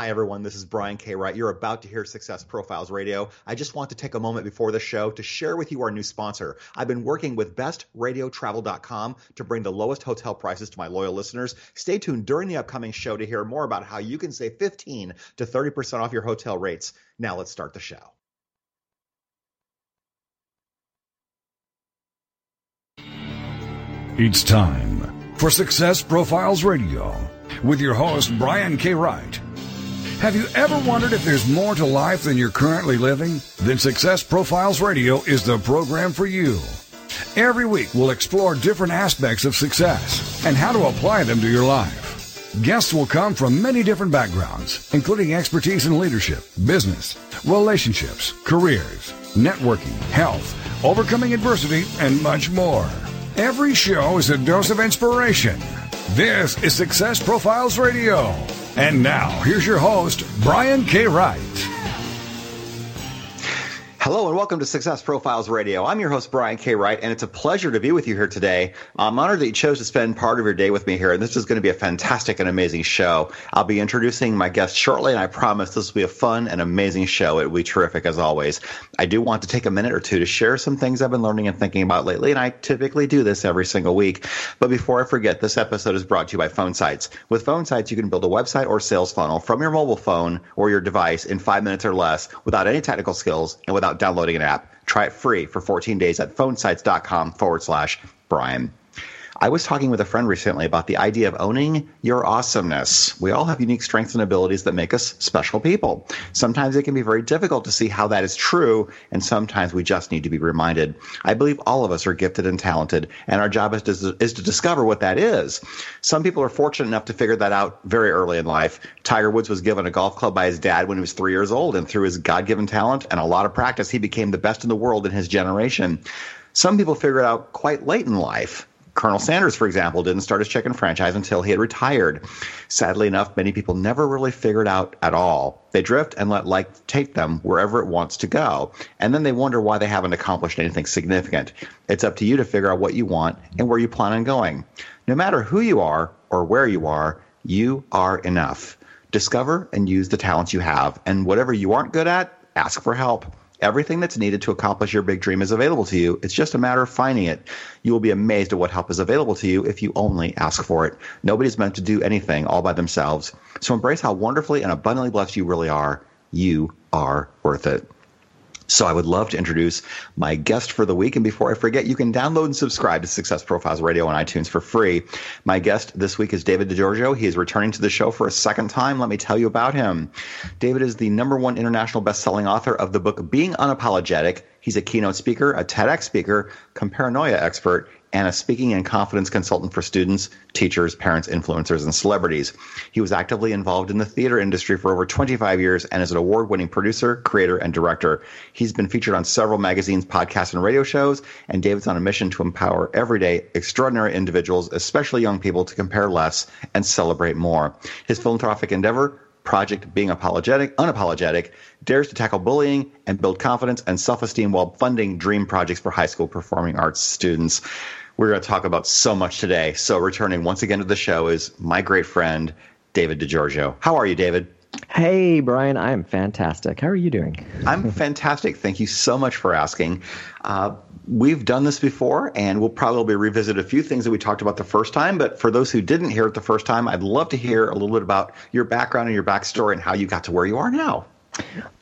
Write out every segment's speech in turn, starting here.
Hi, everyone. This is Brian K. Wright. You're about to hear Success Profiles Radio. I just want to take a moment before the show to share with you our new sponsor. I've been working with bestradiotravel.com to bring the lowest hotel prices to my loyal listeners. Stay tuned during the upcoming show to hear more about how you can save 15 to 30% off your hotel rates. Now let's start the show. It's time for Success Profiles Radio with your host, Brian K. Wright. Have you ever wondered if there's more to life than you're currently living? Then Success Profiles Radio is the program for you. Every week, we'll explore different aspects of success and how to apply them to your life. Guests will come from many different backgrounds, including expertise in leadership, business, relationships, careers, networking, health, overcoming adversity, and much more. Every show is a dose of inspiration. This is Success Profiles Radio. And now, here's your host, Brian K. Wright. Hello and welcome to Success Profiles Radio. I'm your host, Brian K. Wright, and it's a pleasure to be with you here today. I'm honored that you chose to spend part of your day with me here, and this is going to be a fantastic and amazing show. I'll be introducing my guest shortly, and I promise this will be a fun and amazing show. It will be terrific as always. I do want to take a minute or two to share some things I've been learning and thinking about lately, and I typically do this every single week. But before I forget, this episode is brought to you by Phone Sites. With Phone Sites, you can build a website or sales funnel from your mobile phone or your device in five minutes or less without any technical skills and without downloading an app. Try it free for 14 days at phonesites.com forward slash Brian. I was talking with a friend recently about the idea of owning your awesomeness. We all have unique strengths and abilities that make us special people. Sometimes it can be very difficult to see how that is true, and sometimes we just need to be reminded. I believe all of us are gifted and talented, and our job is to, is to discover what that is. Some people are fortunate enough to figure that out very early in life. Tiger Woods was given a golf club by his dad when he was three years old, and through his God given talent and a lot of practice, he became the best in the world in his generation. Some people figure it out quite late in life. Colonel Sanders, for example, didn't start his chicken franchise until he had retired. Sadly enough, many people never really figured out at all. They drift and let life take them wherever it wants to go. And then they wonder why they haven't accomplished anything significant. It's up to you to figure out what you want and where you plan on going. No matter who you are or where you are, you are enough. Discover and use the talents you have. And whatever you aren't good at, ask for help. Everything that's needed to accomplish your big dream is available to you. It's just a matter of finding it. You will be amazed at what help is available to you if you only ask for it. Nobody's meant to do anything all by themselves. So embrace how wonderfully and abundantly blessed you really are. You are worth it. So I would love to introduce my guest for the week. And before I forget, you can download and subscribe to Success Profiles Radio on iTunes for free. My guest this week is David Di Giorgio. He is returning to the show for a second time. Let me tell you about him. David is the number one international best-selling author of the book Being Unapologetic. He's a keynote speaker, a TEDx speaker, comparanoia expert, and a speaking and confidence consultant for students, teachers, parents, influencers, and celebrities. He was actively involved in the theater industry for over 25 years and is an award winning producer, creator, and director. He's been featured on several magazines, podcasts, and radio shows, and David's on a mission to empower everyday, extraordinary individuals, especially young people, to compare less and celebrate more. His philanthropic endeavor, Project Being Apologetic, Unapologetic, dares to tackle bullying and build confidence and self esteem while funding dream projects for high school performing arts students. We're going to talk about so much today. So, returning once again to the show is my great friend, David Di Giorgio. How are you, David? Hey, Brian, I am fantastic. How are you doing? I'm fantastic. Thank you so much for asking. Uh, we've done this before, and we'll probably revisit a few things that we talked about the first time. But for those who didn't hear it the first time, I'd love to hear a little bit about your background and your backstory and how you got to where you are now.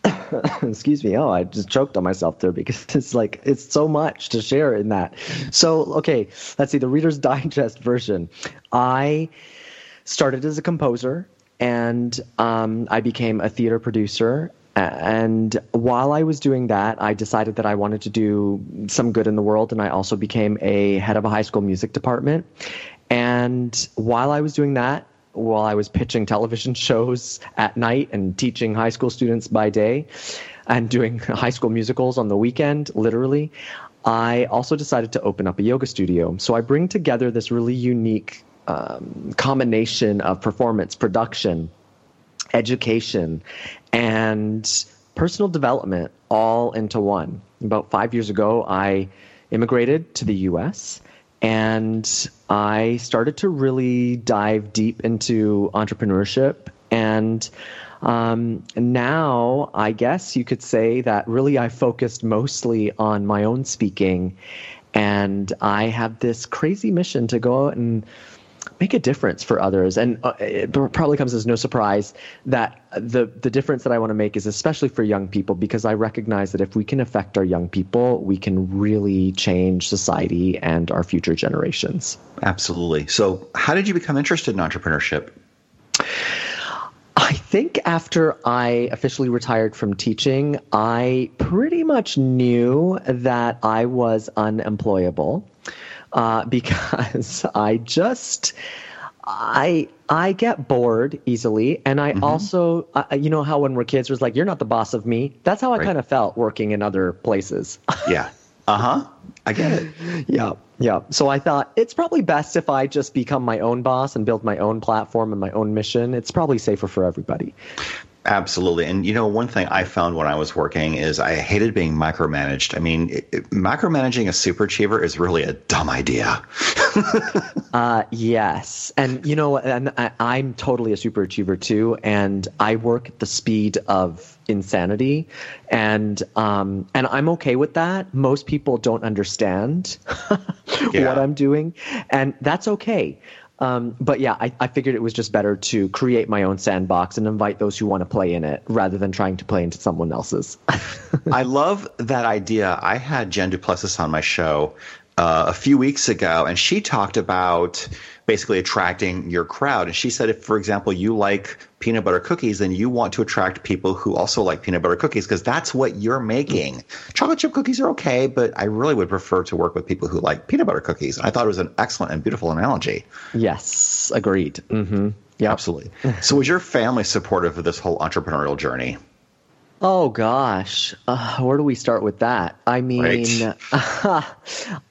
excuse me. Oh i just choked on myself there because it's like it's so much to share in that. So okay let's see the reader's digest version. I started as a composer and um, i became a theater producer. And while I was doing that, I decided that I wanted to do some good in the world, and I also became a head of a high school music department. And while I was doing that, while I was pitching television shows at night and teaching high school students by day and doing high school musicals on the weekend, literally, I also decided to open up a yoga studio. So I bring together this really unique um, combination of performance, production, education, and personal development all into one. About five years ago, I immigrated to the US and I started to really dive deep into entrepreneurship And um, now I guess you could say that really I focused mostly on my own speaking. And I have this crazy mission to go out and make a difference for others. And uh, it probably comes as no surprise that the the difference that I want to make is especially for young people because I recognize that if we can affect our young people, we can really change society and our future generations. Absolutely. So, how did you become interested in entrepreneurship? I think after I officially retired from teaching, I pretty much knew that I was unemployable uh, because I just I I get bored easily, and I mm-hmm. also uh, you know how when we're kids was like you're not the boss of me. That's how I right. kind of felt working in other places. yeah. Uh huh. I get it. yeah. Yeah. So I thought it's probably best if I just become my own boss and build my own platform and my own mission. It's probably safer for everybody. Absolutely. And you know, one thing I found when I was working is I hated being micromanaged. I mean, it, it, micromanaging a super achiever is really a dumb idea. uh, yes. And you know, and I, I'm totally a super achiever too. And I work at the speed of insanity. And, um, and I'm okay with that. Most people don't understand yeah. what I'm doing. And that's okay. Um, but yeah, I, I, figured it was just better to create my own sandbox and invite those who want to play in it rather than trying to play into someone else's. I love that idea. I had Jen Duplessis on my show uh, a few weeks ago, and she talked about basically attracting your crowd. And she said, if, for example, you like peanut butter cookies, then you want to attract people who also like peanut butter cookies because that's what you're making. Chocolate chip cookies are okay, but I really would prefer to work with people who like peanut butter cookies. I thought it was an excellent and beautiful analogy. Yes, agreed. Mm-hmm. Yeah, absolutely. so, was your family supportive of this whole entrepreneurial journey? Oh gosh, uh, where do we start with that? I mean, right.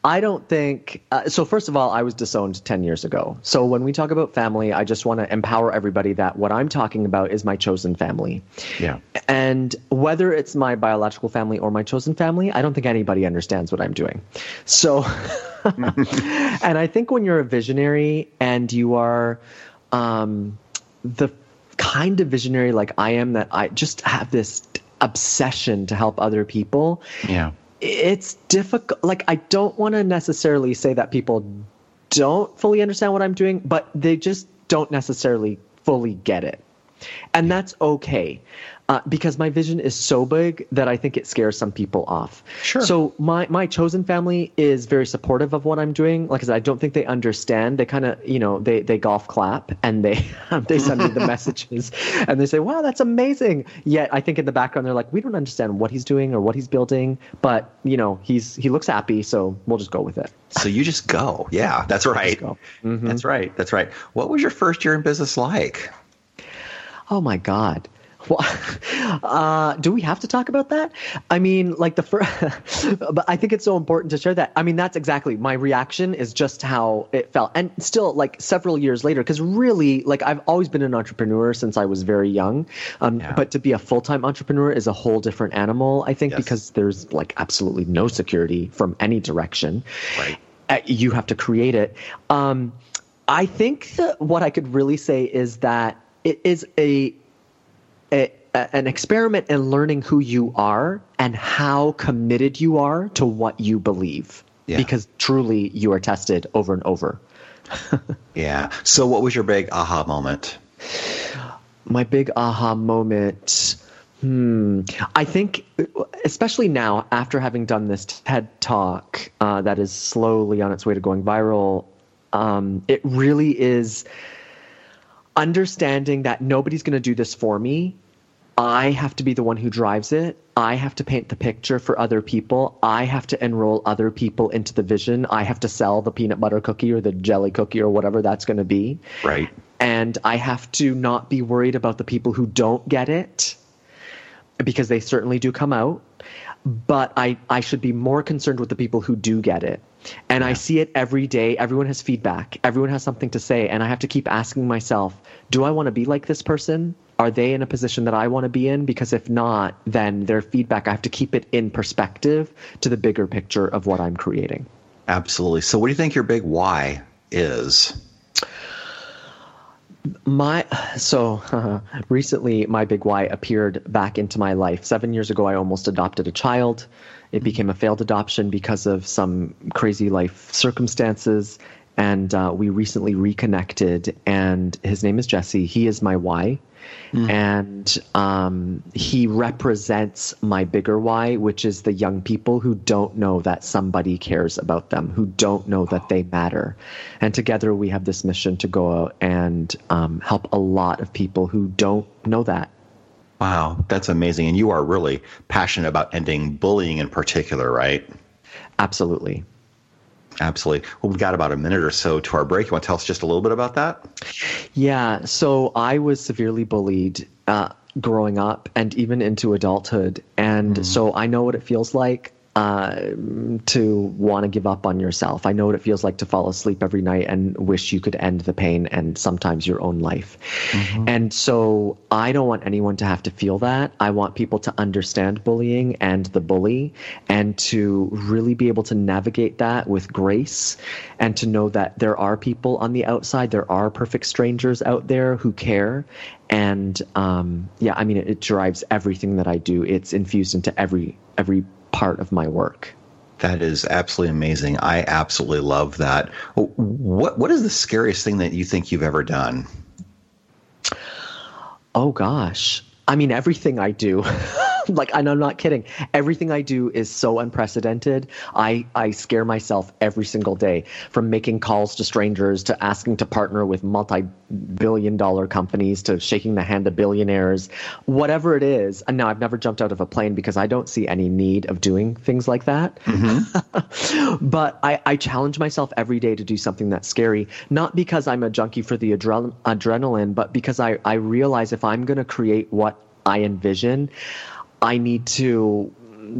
I don't think uh, so. First of all, I was disowned 10 years ago. So when we talk about family, I just want to empower everybody that what I'm talking about is my chosen family. Yeah. And whether it's my biological family or my chosen family, I don't think anybody understands what I'm doing. So, and I think when you're a visionary and you are um, the kind of visionary like I am that I just have this obsession to help other people. Yeah. It's difficult. Like, I don't want to necessarily say that people don't fully understand what I'm doing, but they just don't necessarily fully get it. And that's okay uh, because my vision is so big that I think it scares some people off. Sure. So my my chosen family is very supportive of what I'm doing. Like I said, I don't think they understand. They kind of you know they they golf clap and they they send me the messages and they say, "Wow, that's amazing." Yet I think in the background they're like, "We don't understand what he's doing or what he's building, but you know he's he looks happy, so we'll just go with it." So you just go. Yeah, that's right. Mm-hmm. That's right. That's right. What was your first year in business like? Oh my God. uh, do we have to talk about that? I mean, like the first, but I think it's so important to share that. I mean, that's exactly my reaction is just how it felt. And still, like several years later, because really, like I've always been an entrepreneur since I was very young. Um, yeah. But to be a full time entrepreneur is a whole different animal, I think, yes. because there's like absolutely no security from any direction. Right. Uh, you have to create it. Um, I think what I could really say is that it is a a, an experiment in learning who you are and how committed you are to what you believe. Yeah. Because truly, you are tested over and over. yeah. So, what was your big aha moment? My big aha moment. Hmm. I think, especially now, after having done this TED talk uh, that is slowly on its way to going viral, um, it really is understanding that nobody's going to do this for me. I have to be the one who drives it. I have to paint the picture for other people. I have to enroll other people into the vision. I have to sell the peanut butter cookie or the jelly cookie or whatever that's going to be. Right. And I have to not be worried about the people who don't get it because they certainly do come out. But I, I should be more concerned with the people who do get it. And yeah. I see it every day. Everyone has feedback, everyone has something to say. And I have to keep asking myself, do I want to be like this person? Are they in a position that I want to be in? Because if not, then their feedback, I have to keep it in perspective to the bigger picture of what I'm creating. Absolutely. So, what do you think your big why is? My so uh, recently, my big why appeared back into my life. Seven years ago, I almost adopted a child. It became a failed adoption because of some crazy life circumstances, and uh, we recently reconnected. And his name is Jesse. He is my why. Mm. And um, he represents my bigger why, which is the young people who don't know that somebody cares about them, who don't know that they matter. And together we have this mission to go out and um, help a lot of people who don't know that. Wow, that's amazing. And you are really passionate about ending bullying in particular, right? Absolutely. Absolutely. Well, we've got about a minute or so to our break. You want to tell us just a little bit about that? Yeah. So I was severely bullied uh, growing up and even into adulthood. And mm. so I know what it feels like uh, to want to give up on yourself. I know what it feels like to fall asleep every night and wish you could end the pain and sometimes your own life. Mm-hmm. And so I don't want anyone to have to feel that. I want people to understand bullying and the bully and to really be able to navigate that with grace and to know that there are people on the outside, there are perfect strangers out there who care. And um, yeah, I mean, it, it drives everything that I do. It's infused into every every part of my work. That is absolutely amazing. I absolutely love that. What what is the scariest thing that you think you've ever done? Oh gosh. I mean everything I do. like and I'm not kidding. Everything I do is so unprecedented. I I scare myself every single day from making calls to strangers to asking to partner with multi-billion dollar companies to shaking the hand of billionaires. Whatever it is. And now I've never jumped out of a plane because I don't see any need of doing things like that. Mm-hmm. but I, I challenge myself every day to do something that's scary, not because I'm a junkie for the adre- adrenaline, but because I, I realize if I'm going to create what I envision, I need to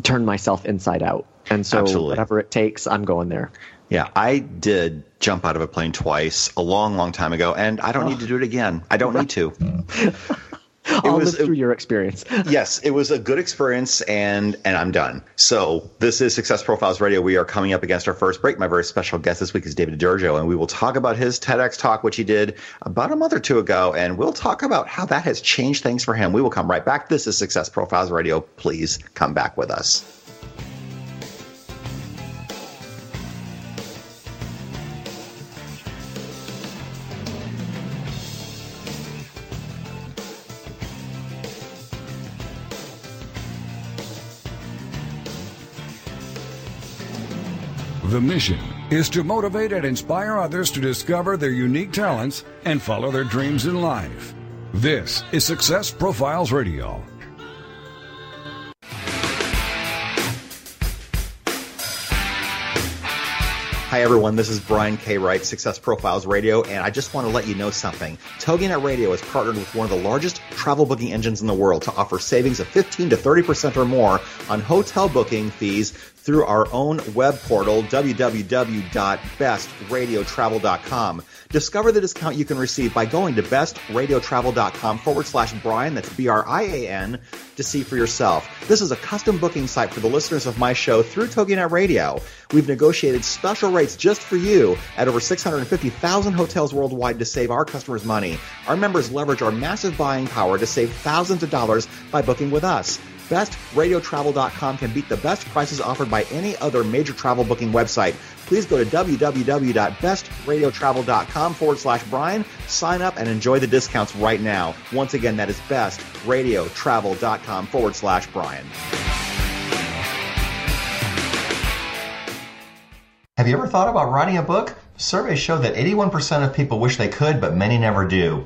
turn myself inside out. And so Absolutely. whatever it takes, I'm going there. Yeah, I did jump out of a plane twice a long, long time ago, and I don't oh. need to do it again. I don't need to. I'll was, live through your experience. yes, it was a good experience, and and I'm done. So this is Success Profiles Radio. We are coming up against our first break. My very special guest this week is David Di Giorgio, and we will talk about his TEDx talk, which he did about a month or two ago, and we'll talk about how that has changed things for him. We will come right back. This is Success Profiles Radio. Please come back with us. The mission is to motivate and inspire others to discover their unique talents and follow their dreams in life. This is Success Profiles Radio. Hi, everyone. This is Brian K. Wright, Success Profiles Radio, and I just want to let you know something. TogiNet Radio is partnered with one of the largest travel booking engines in the world to offer savings of 15 to 30% or more on hotel booking fees through our own web portal, www.bestradiotravel.com. Discover the discount you can receive by going to bestradiotravel.com forward slash Brian, that's B-R-I-A-N, to see for yourself. This is a custom booking site for the listeners of my show through TogiNet Radio. We've negotiated special rates just for you at over 650,000 hotels worldwide to save our customers money. Our members leverage our massive buying power to save thousands of dollars by booking with us. BestRadioTravel.com can beat the best prices offered by any other major travel booking website. Please go to www.bestradiotravel.com forward slash Brian, sign up, and enjoy the discounts right now. Once again, that is bestradiotravel.com forward slash Brian. Have you ever thought about writing a book? Surveys show that 81% of people wish they could, but many never do.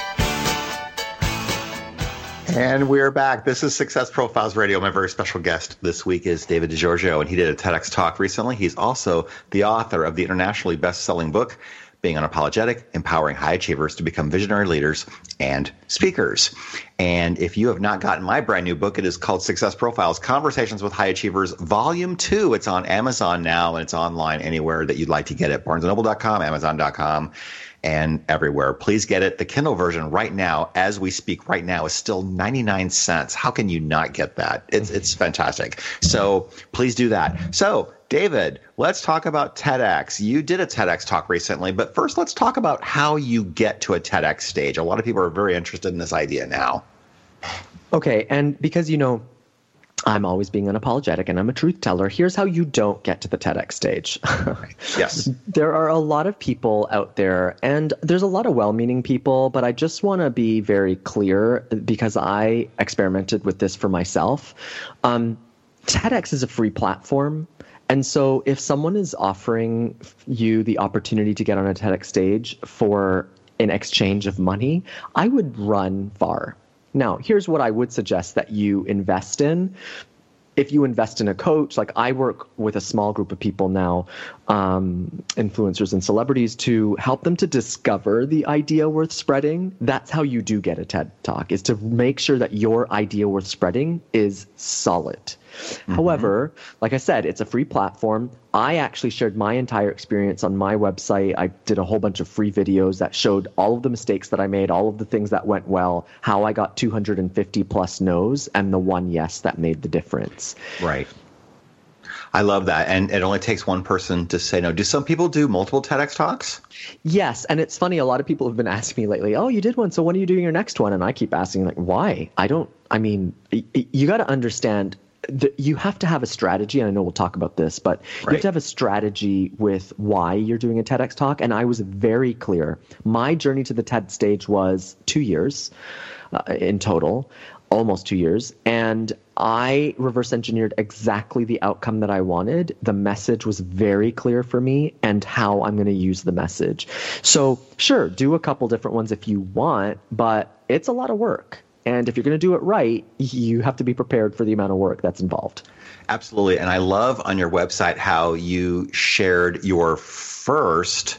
And we're back. This is Success Profiles Radio. My very special guest this week is David Di Giorgio, and he did a TEDx talk recently. He's also the author of the internationally best-selling book, Being Unapologetic, Empowering High Achievers to Become Visionary Leaders and Speakers. And if you have not gotten my brand new book, it is called Success Profiles, Conversations with High Achievers, Volume 2. It's on Amazon now, and it's online anywhere that you'd like to get it, barnesandnoble.com, amazon.com and everywhere. Please get it. The Kindle version right now, as we speak right now, is still 99 cents. How can you not get that? It's, mm-hmm. it's fantastic. So please do that. So, David, let's talk about TEDx. You did a TEDx talk recently, but first let's talk about how you get to a TEDx stage. A lot of people are very interested in this idea now. Okay, and because you know I'm always being unapologetic and I'm a truth teller. Here's how you don't get to the TEDx stage. yes. There are a lot of people out there, and there's a lot of well meaning people, but I just want to be very clear because I experimented with this for myself. Um, TEDx is a free platform. And so if someone is offering you the opportunity to get on a TEDx stage for in exchange of money, I would run far now, here's what I would suggest that you invest in. If you invest in a coach, like I work with a small group of people now, um, influencers and celebrities, to help them to discover the idea worth spreading. That's how you do get a TED talk, is to make sure that your idea worth spreading is solid. Mm-hmm. However, like I said, it's a free platform. I actually shared my entire experience on my website. I did a whole bunch of free videos that showed all of the mistakes that I made, all of the things that went well, how I got 250 plus no's, and the one yes that made the difference. Right. I love that. And it only takes one person to say no. Do some people do multiple TEDx talks? Yes. And it's funny, a lot of people have been asking me lately, oh, you did one. So when are you doing your next one? And I keep asking, like, why? I don't, I mean, you got to understand the, you have to have a strategy, and I know we'll talk about this, but right. you have to have a strategy with why you're doing a TEDx talk. And I was very clear. My journey to the TED stage was two years uh, in total, almost two years. And I reverse engineered exactly the outcome that I wanted. The message was very clear for me and how I'm going to use the message. So, sure, do a couple different ones if you want, but it's a lot of work. And if you're going to do it right, you have to be prepared for the amount of work that's involved. Absolutely. And I love on your website how you shared your first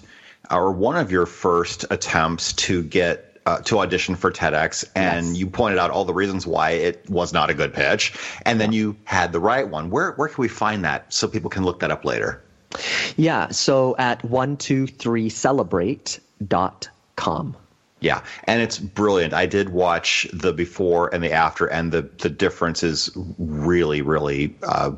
or one of your first attempts to get uh, to audition for TEDx, and yes. you pointed out all the reasons why it was not a good pitch, and then you had the right one. Where where can we find that so people can look that up later? Yeah, so at one two three celebrate dot com. Yeah, and it's brilliant. I did watch the before and the after, and the the difference is really, really. Uh,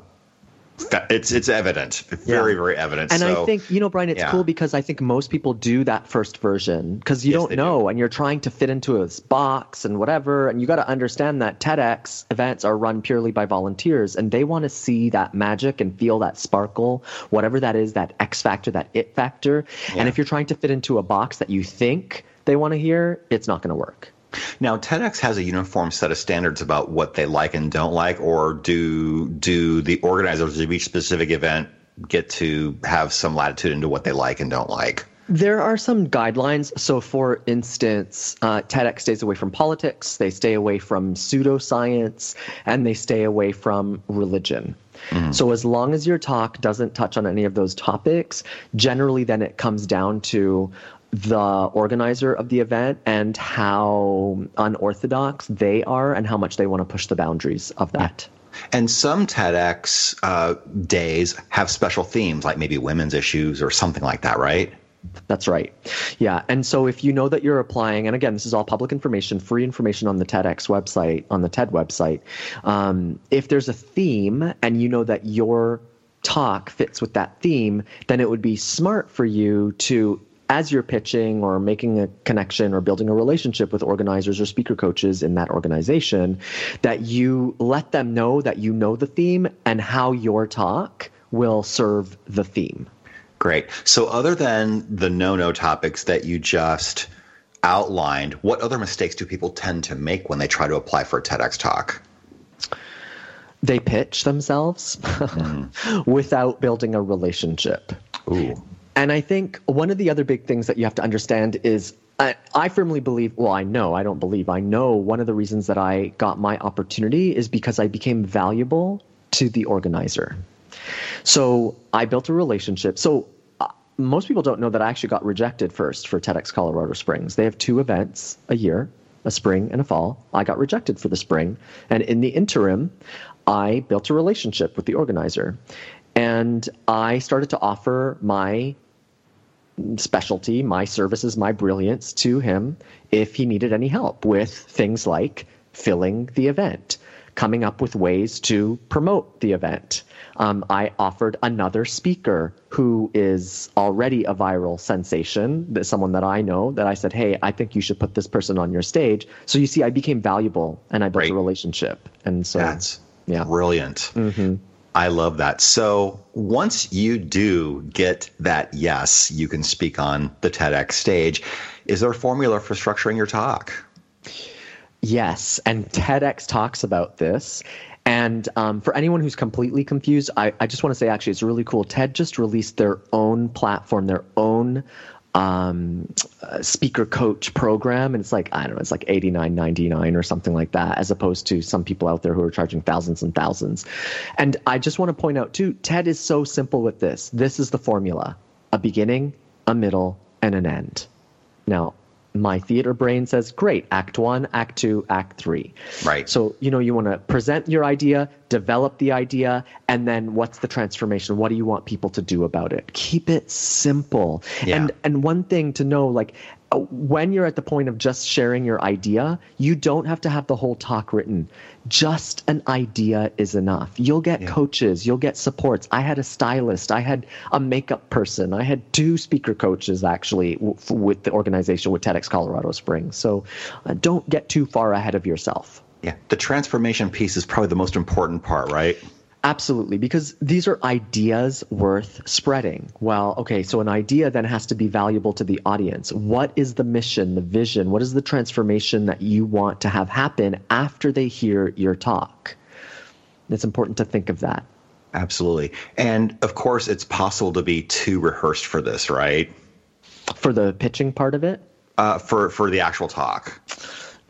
it's it's evident, very yeah. very evident. And so, I think you know, Brian, it's yeah. cool because I think most people do that first version because you yes, don't know, do. and you're trying to fit into a box and whatever, and you got to understand that TEDx events are run purely by volunteers, and they want to see that magic and feel that sparkle, whatever that is, that X factor, that it factor. Yeah. And if you're trying to fit into a box that you think they want to hear, it's not going to work. Now, TEDx has a uniform set of standards about what they like and don't like, or do do the organizers of each specific event get to have some latitude into what they like and don't like? There are some guidelines. So, for instance, uh, TEDx stays away from politics, they stay away from pseudoscience, and they stay away from religion. Mm-hmm. So, as long as your talk doesn't touch on any of those topics, generally then it comes down to the organizer of the event and how unorthodox they are and how much they want to push the boundaries of that. And some TEDx uh, days have special themes, like maybe women's issues or something like that, right? That's right. Yeah. And so if you know that you're applying, and again, this is all public information, free information on the TEDx website, on the TED website. Um, if there's a theme and you know that your talk fits with that theme, then it would be smart for you to as you're pitching or making a connection or building a relationship with organizers or speaker coaches in that organization, that you let them know that you know the theme and how your talk will serve the theme. Great. So, other than the no no topics that you just outlined, what other mistakes do people tend to make when they try to apply for a TEDx talk? They pitch themselves mm. without building a relationship. Ooh. And I think one of the other big things that you have to understand is I, I firmly believe, well, I know, I don't believe, I know one of the reasons that I got my opportunity is because I became valuable to the organizer. So I built a relationship. So uh, most people don't know that I actually got rejected first for TEDx Colorado Springs. They have two events a year, a spring and a fall. I got rejected for the spring. And in the interim, I built a relationship with the organizer. And I started to offer my specialty, my services, my brilliance to him if he needed any help with things like filling the event, coming up with ways to promote the event. Um, I offered another speaker who is already a viral sensation, that someone that I know, that I said, "Hey, I think you should put this person on your stage." So you see, I became valuable and I built Right. a relationship, and so That's yeah. brilliant. I love that. So once you do get that yes, you can speak on the TEDx stage. Is there a formula for structuring your talk? Yes, and TEDx talks about this. And um, for anyone who's completely confused, I, I just want to say actually it's really cool. TED just released their own platform, their own um, uh, speaker coach program. And it's like, I don't know, it's like eighty nine ninety nine or something like that, as opposed to some people out there who are charging thousands and thousands. And I just want to point out too, TED is so simple with this. This is the formula a beginning, a middle, and an end. Now, my theater brain says, great, act one, act two, act three. Right. So, you know, you want to present your idea, develop the idea, and then what's the transformation? What do you want people to do about it? Keep it simple. Yeah. And and one thing to know, like when you're at the point of just sharing your idea, you don't have to have the whole talk written. Just an idea is enough. You'll get Yeah. coaches, you'll get supports. I had a stylist, I had a makeup person, I had two speaker coaches actually w- with the organization with TEDx Colorado Springs. So uh, don't get too far ahead of yourself. Yeah. The transformation piece is probably the most important part, right? Absolutely, because these are ideas worth spreading. Well, okay, so an idea then has to be valuable to the audience. What is the mission, the vision? What is the transformation that you want to have happen after they hear your talk? It's important to think of that. Absolutely. And of course, it's possible to be too rehearsed for this, right? For the pitching part of it, Uh, for for the actual talk.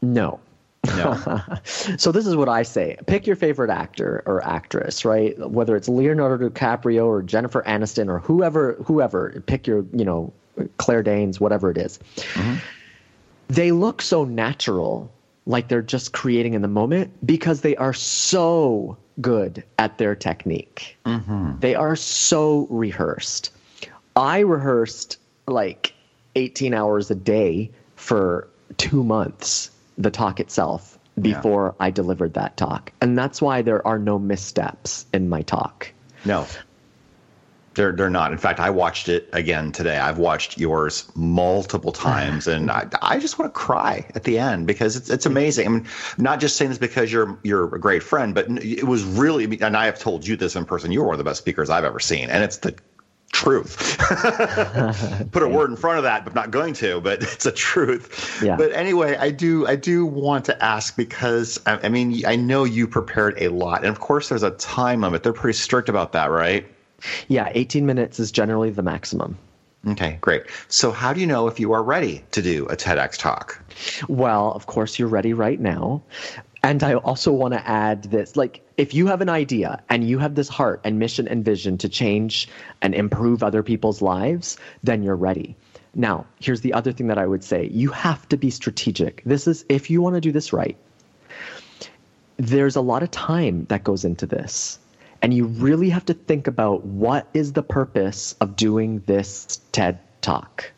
no. No. So this is what I say: pick your favorite actor or actress, right? Whether it's Leonardo DiCaprio or Jennifer Aniston or whoever, whoever. Pick your, you know, Claire Danes, whatever it is. Mm-hmm. They look so natural, like they're just creating in the moment, because they are so good at their technique. Mm-hmm. They are so rehearsed. I rehearsed like 18 hours a day for two months, the talk itself, before I delivered that talk. And that's why there are no missteps in my talk. No. They're they're not. In fact, I watched it again today. I've watched yours multiple times, and I, I just want to cry at the end because it's it's amazing. I mean, not just saying this because you're you're a great friend, but it was really. And I have told you this in person. You were one of the best speakers I've ever seen, and it's the truth. Put a word in front of that, but not going to. But it's a truth. Yeah. But anyway, I do I do want to ask because I, I mean I know you prepared a lot, and of course there's a time limit. They're pretty strict about that, right? Yeah, 18 minutes is generally the maximum. Okay, great. So, how do you know if you are ready to do a TEDx talk? Well, of course, you're ready right now. And I also want to add this like, if you have an idea and you have this heart and mission and vision to change and improve other people's lives, then you're ready. Now, here's the other thing that I would say you have to be strategic. This is, if you want to do this right, there's a lot of time that goes into this. And you really have to think about what is the purpose of doing this TED talk.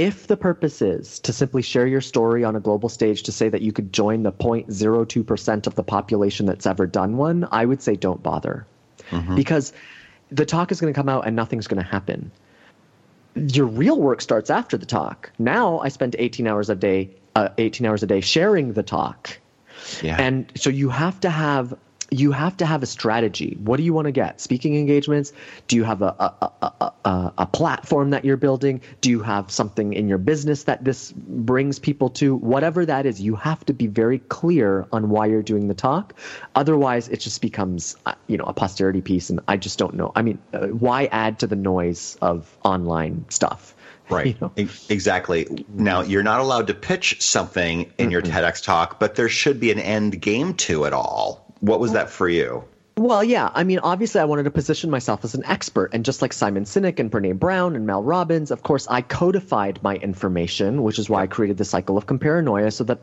If the purpose is to simply share your story on a global stage to say that you could join the 0.02% of the population that's ever done one, I would say don't bother. Because the talk is going to come out and nothing's going to happen. Your real work starts after the talk. Now I spend 18 hours a day, uh, 18 hours a day sharing the talk. Yeah. And so you have to have you have to have a strategy. What do you want to get? Speaking engagements? Do you have a a, a, a, a, platform that you're building? Do you have something in your business that this brings people to? Whatever that is, you have to be very clear on why you're doing the talk. Otherwise, it just becomes uh, you know a posterity piece, and I just don't know. I mean, uh, why add to the noise of online stuff? Right. You know? Exactly. Now, you're not allowed to pitch something in mm-hmm. your TEDx talk, but there should be an end game to it all. What was that for you? Well, yeah. I mean, obviously, I wanted to position myself as an expert. And just like Simon Sinek and Brene Brown and Mel Robbins, of course, I codified my information, which is why I created the cycle of comparanoia so that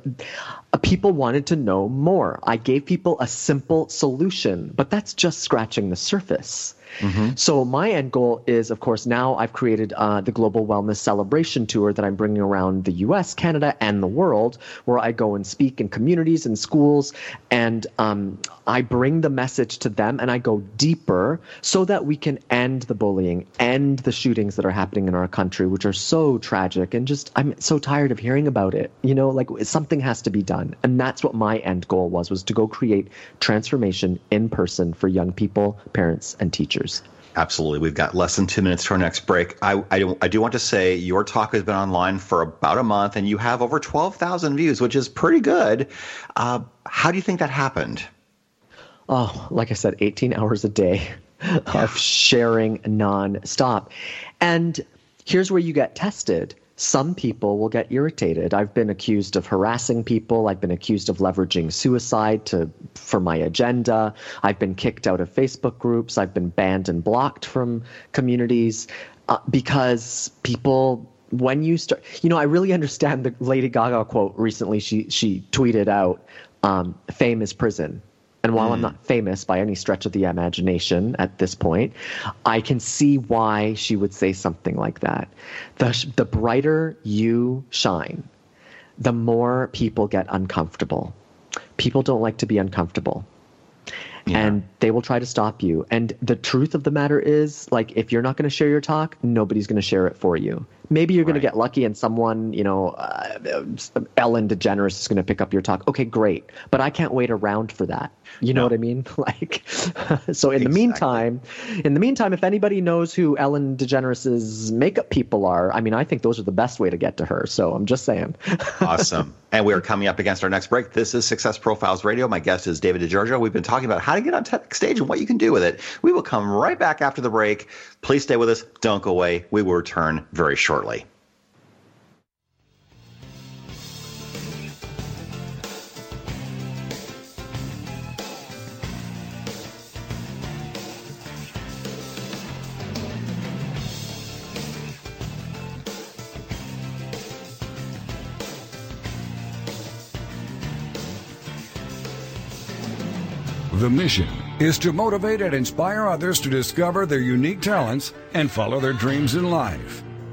people wanted to know more. I gave people a simple solution, but that's just scratching the surface. Mm-hmm. So my end goal is, of course, now I've created uh, the Global Wellness Celebration Tour that I'm bringing around the U.S., Canada, and the world, where I go and speak in communities and schools, and um, I bring the message to them, and I go deeper so that we can end the bullying, end the shootings that are happening in our country, which are so tragic, and just I'm so tired of hearing about it. You know, like something has to be done, and that's what my end goal was: was to go create transformation in person for young people, parents, and teachers. Absolutely. We've got less than two minutes to our next break. I, I, do, I do want to say your talk has been online for about a month and you have over 12,000 views, which is pretty good. Uh, how do you think that happened? Oh, like I said, 18 hours a day of sharing nonstop. And here's where you get tested some people will get irritated. I've been accused of harassing people. I've been accused of leveraging suicide to for my agenda. I've been kicked out of Facebook groups. I've been banned and blocked from communities uh, because people when you start you know i really understand the lady gaga quote recently she she tweeted out um, fame is prison and while mm. I'm hmm. not famous by any stretch of the imagination at this point, I can see why she would say something like that. The, the brighter you shine, the more people get uncomfortable. People don't like to be uncomfortable. Yeah. And they will try to stop you. And the truth of the matter is, like, if you're not going to share your talk, nobody's going to share it for you. Maybe you're right. going to get lucky and someone, you know, uh, Ellen DeGeneres is going to pick up your talk. Okay, great. But I can't wait around for that. You know no. what I mean? Like, so in exactly. the meantime, in the meantime, if anybody knows who Ellen DeGeneres's makeup people are, I mean, I think those are the best way to get to her. So I'm just saying. awesome. And we are coming up against our next break. This is Success Profiles Radio. My guest is David Di Giorgio. We've been talking about how to get on TEDx stage and what you can do with it. We will come right back after the break. Please stay with us. Don't go away. We will return very shortly. The mission is to motivate and inspire others to discover their unique talents and follow their dreams in life.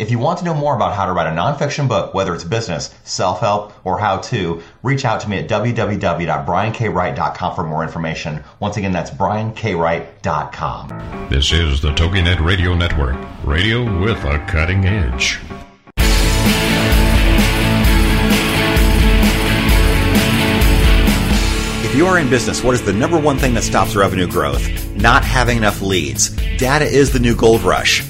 If you want to know more about how to write a nonfiction book, whether it's business, self-help, or how to, reach out to me at www.briankWright.com for more information. Once again, that's briankWright.com. This is the TogiNet Radio Network, radio with a cutting edge. If you are in business, what is the number one thing that stops revenue growth? Not having enough leads. Data is the new gold rush.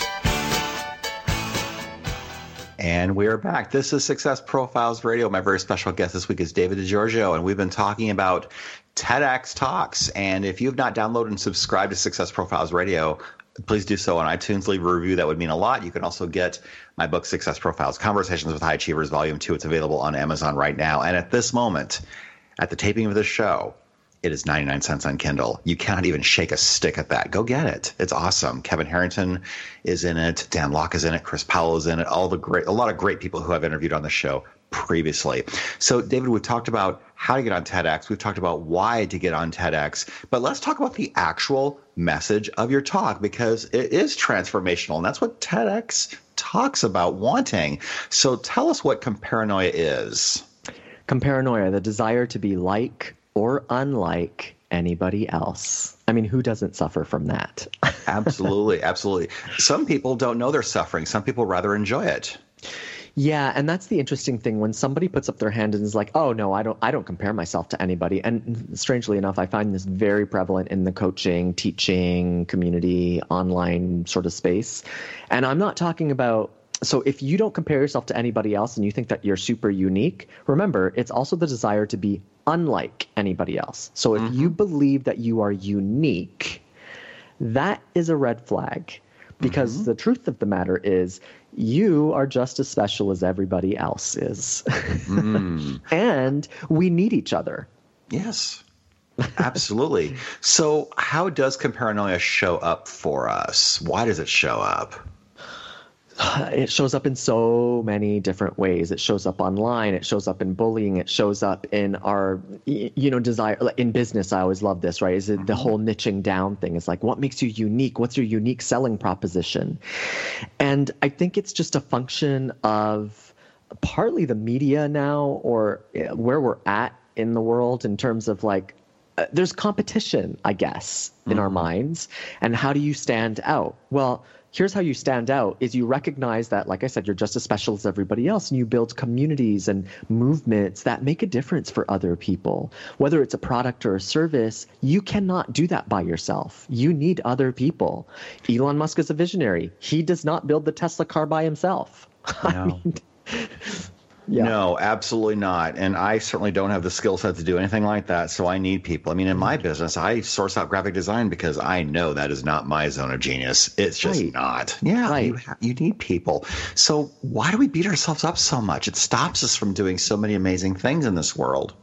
And we are back. This is Success Profiles Radio. My very special guest this week is David Di Giorgio, and we've been talking about TEDx Talks. And if you have not downloaded and subscribed to Success Profiles Radio, please do so on iTunes. Leave a review. That would mean a lot. You can also get my book, Success Profiles Conversations with High Achievers, Volume 2. It's available on Amazon right now. And at this moment, at the taping of this show, it is 99 cents on Kindle. You cannot even shake a stick at that. Go get it. It's awesome. Kevin Harrington is in it. Dan Lok is in it. Chris Powell is in it. All the great, a lot of great people who I've interviewed on the show previously. So, David, we've talked about how to get on TEDx. We've talked about why to get on TEDx. But let's talk about the actual message of your talk because it is transformational. And that's what TEDx talks about wanting. So, tell us what comparanoia is. Comparanoia, the desire to be like or unlike anybody else. I mean, who doesn't suffer from that? absolutely, absolutely. Some people don't know they're suffering. Some people rather enjoy it. Yeah, and that's the interesting thing when somebody puts up their hand and is like, "Oh no, I don't I don't compare myself to anybody." And strangely enough, I find this very prevalent in the coaching, teaching, community, online sort of space. And I'm not talking about so if you don't compare yourself to anybody else and you think that you're super unique, remember, it's also the desire to be unlike anybody else. So if mm-hmm. you believe that you are unique, that is a red flag because mm-hmm. the truth of the matter is you are just as special as everybody else is. Mm. and we need each other. Yes. Absolutely. so, how does comparanoia show up for us? Why does it show up? it shows up in so many different ways. It shows up online. It shows up in bullying. It shows up in our, you know, desire in business. I always love this, right? Is it the mm-hmm. whole niching down thing? It's like, what makes you unique? What's your unique selling proposition? And I think it's just a function of partly the media now or where we're at in the world in terms of like uh, there's competition, I guess, in mm-hmm. our minds. And how do you stand out? Well, here's how you stand out is you recognize that like i said you're just as special as everybody else and you build communities and movements that make a difference for other people. Whether it's a product or a service you cannot do that by yourself. You need other people. Elon musk is a visionary. He does not build the tesla car by himself. No. I mean, yeah. No, absolutely not. And I certainly don't have the skill set to do anything like that. So I need people. I mean, in my business, I source out graphic design because I know that is not my zone of genius. It's just right. not. Yeah, right. you, ha- you need people. So why do we beat ourselves up so much? It stops us from doing so many amazing things in this world.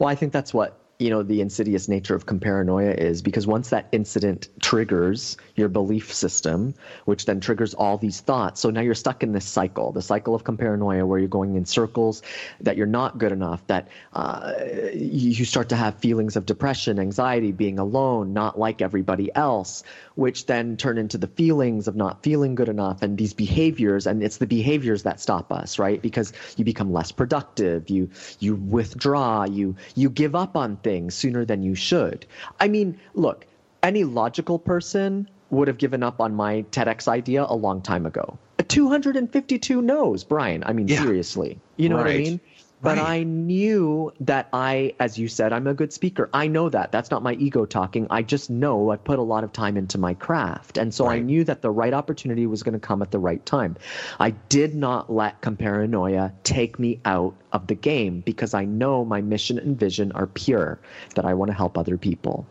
Well, I think that's what you know the insidious nature of comparanoia is because once that incident triggers your belief system which then triggers all these thoughts so now you're stuck in this cycle the cycle of comparanoia where you're going in circles that you're not good enough that uh, you start to have feelings of depression anxiety being alone not like everybody else which then turn into the feelings of not feeling good enough and these behaviors and it's the behaviors that stop us right? Because you become less productive you you withdraw you you give up on things sooner than you should i mean look any logical person would have given up on my TEDx idea a long time ago. 252 no's, Brian. I mean, yeah. seriously. You know right. what I mean? But right. I knew that I, as you said, I'm a good speaker. I know that. That's not my ego talking. I just know I put a lot of time into my craft. And so right. I knew that the right opportunity was going to come at the right time. I did not let comparanoia take me out of the game because I know my mission and vision are pure, that I want to help other people.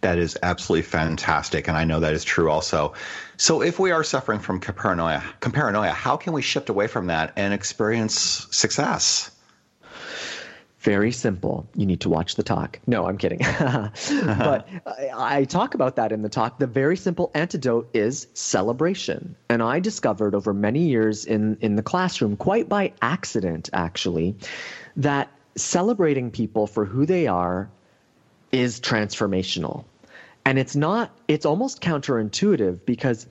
That is absolutely fantastic. And I know that is true also. So if we are suffering from comparanoia, comparanoia, how can we shift away from that and experience success? Very simple. You need to watch the talk. No, I'm kidding. but I, talk about that in the talk. The very simple antidote is celebration. And I discovered over many years in, in the classroom, quite by accident actually, that celebrating people for who they are is transformational and it's not it's almost counterintuitive because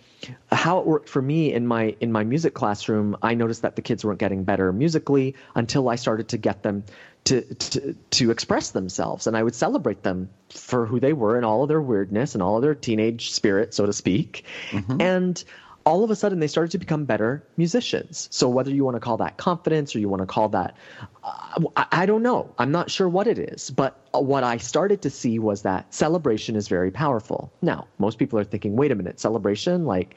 how it worked for me in my in my music classroom i noticed that the kids weren't getting better musically until i started to get them to, to to express themselves and i would celebrate them for who they were and all of their weirdness and all of their teenage spirit so to speak mm-hmm. and all of a sudden they started to become better musicians. So whether you want to call that confidence or you want to call that, uh, I, I, don't know. I'm not sure what it is. But uh, what I started to see was that celebration is very powerful. Now, most people are thinking, wait a minute, celebration? Like,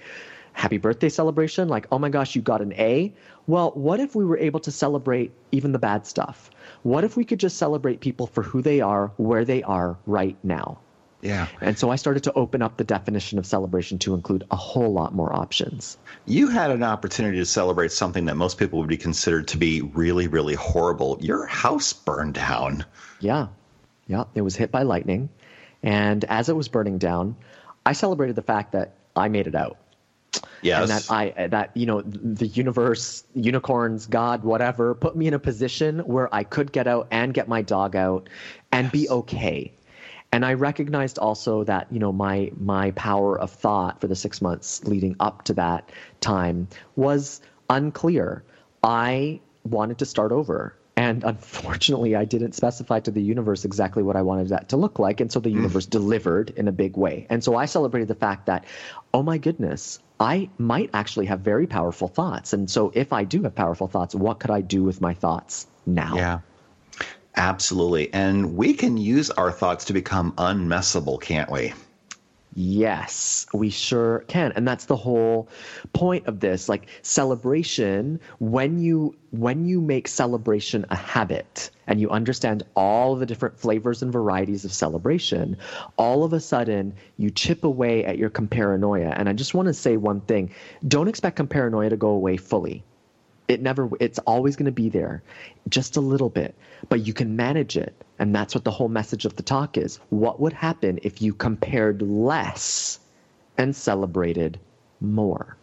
happy birthday celebration? Like, oh my gosh, you got an A? Well, what if we were able to celebrate even the bad stuff? What if we could just celebrate people for who they are, where they are right now? Yeah. And so I started to open up the definition of celebration to include a whole lot more options. You had an opportunity to celebrate something that most people would be considered to be really, really horrible. Your house burned down. Yeah. Yeah. It was hit by lightning. And as it was burning down, I celebrated the fact that I made it out. Yes. And that I that you know the universe, unicorns, God, whatever, put me in a position where I could get out and get my dog out and yes. be okay and I recognized also that you know my my power of thought for the six months leading up to that time was unclear. I wanted to start over. And unfortunately, I didn't specify to the universe exactly what I wanted that to look like. And so the mm. universe delivered in a big way. And so I celebrated the fact that, oh my goodness, I might actually have very powerful thoughts. And so if I do have powerful thoughts, what could I do with my thoughts now? Yeah. Absolutely. And we can use our thoughts to become unmessable, can't we? Yes, we sure can. And that's the whole point of this. Like celebration, when you when you make celebration a habit and you understand all the different flavors and varieties of celebration, all of a sudden you chip away at your comparanoia. And I just want to say one thing. Don't expect comparanoia to go away fully it never it's always going to be there just a little bit but you can manage it. And that's what the whole message of the talk is. What would happen if you compared less and celebrated more?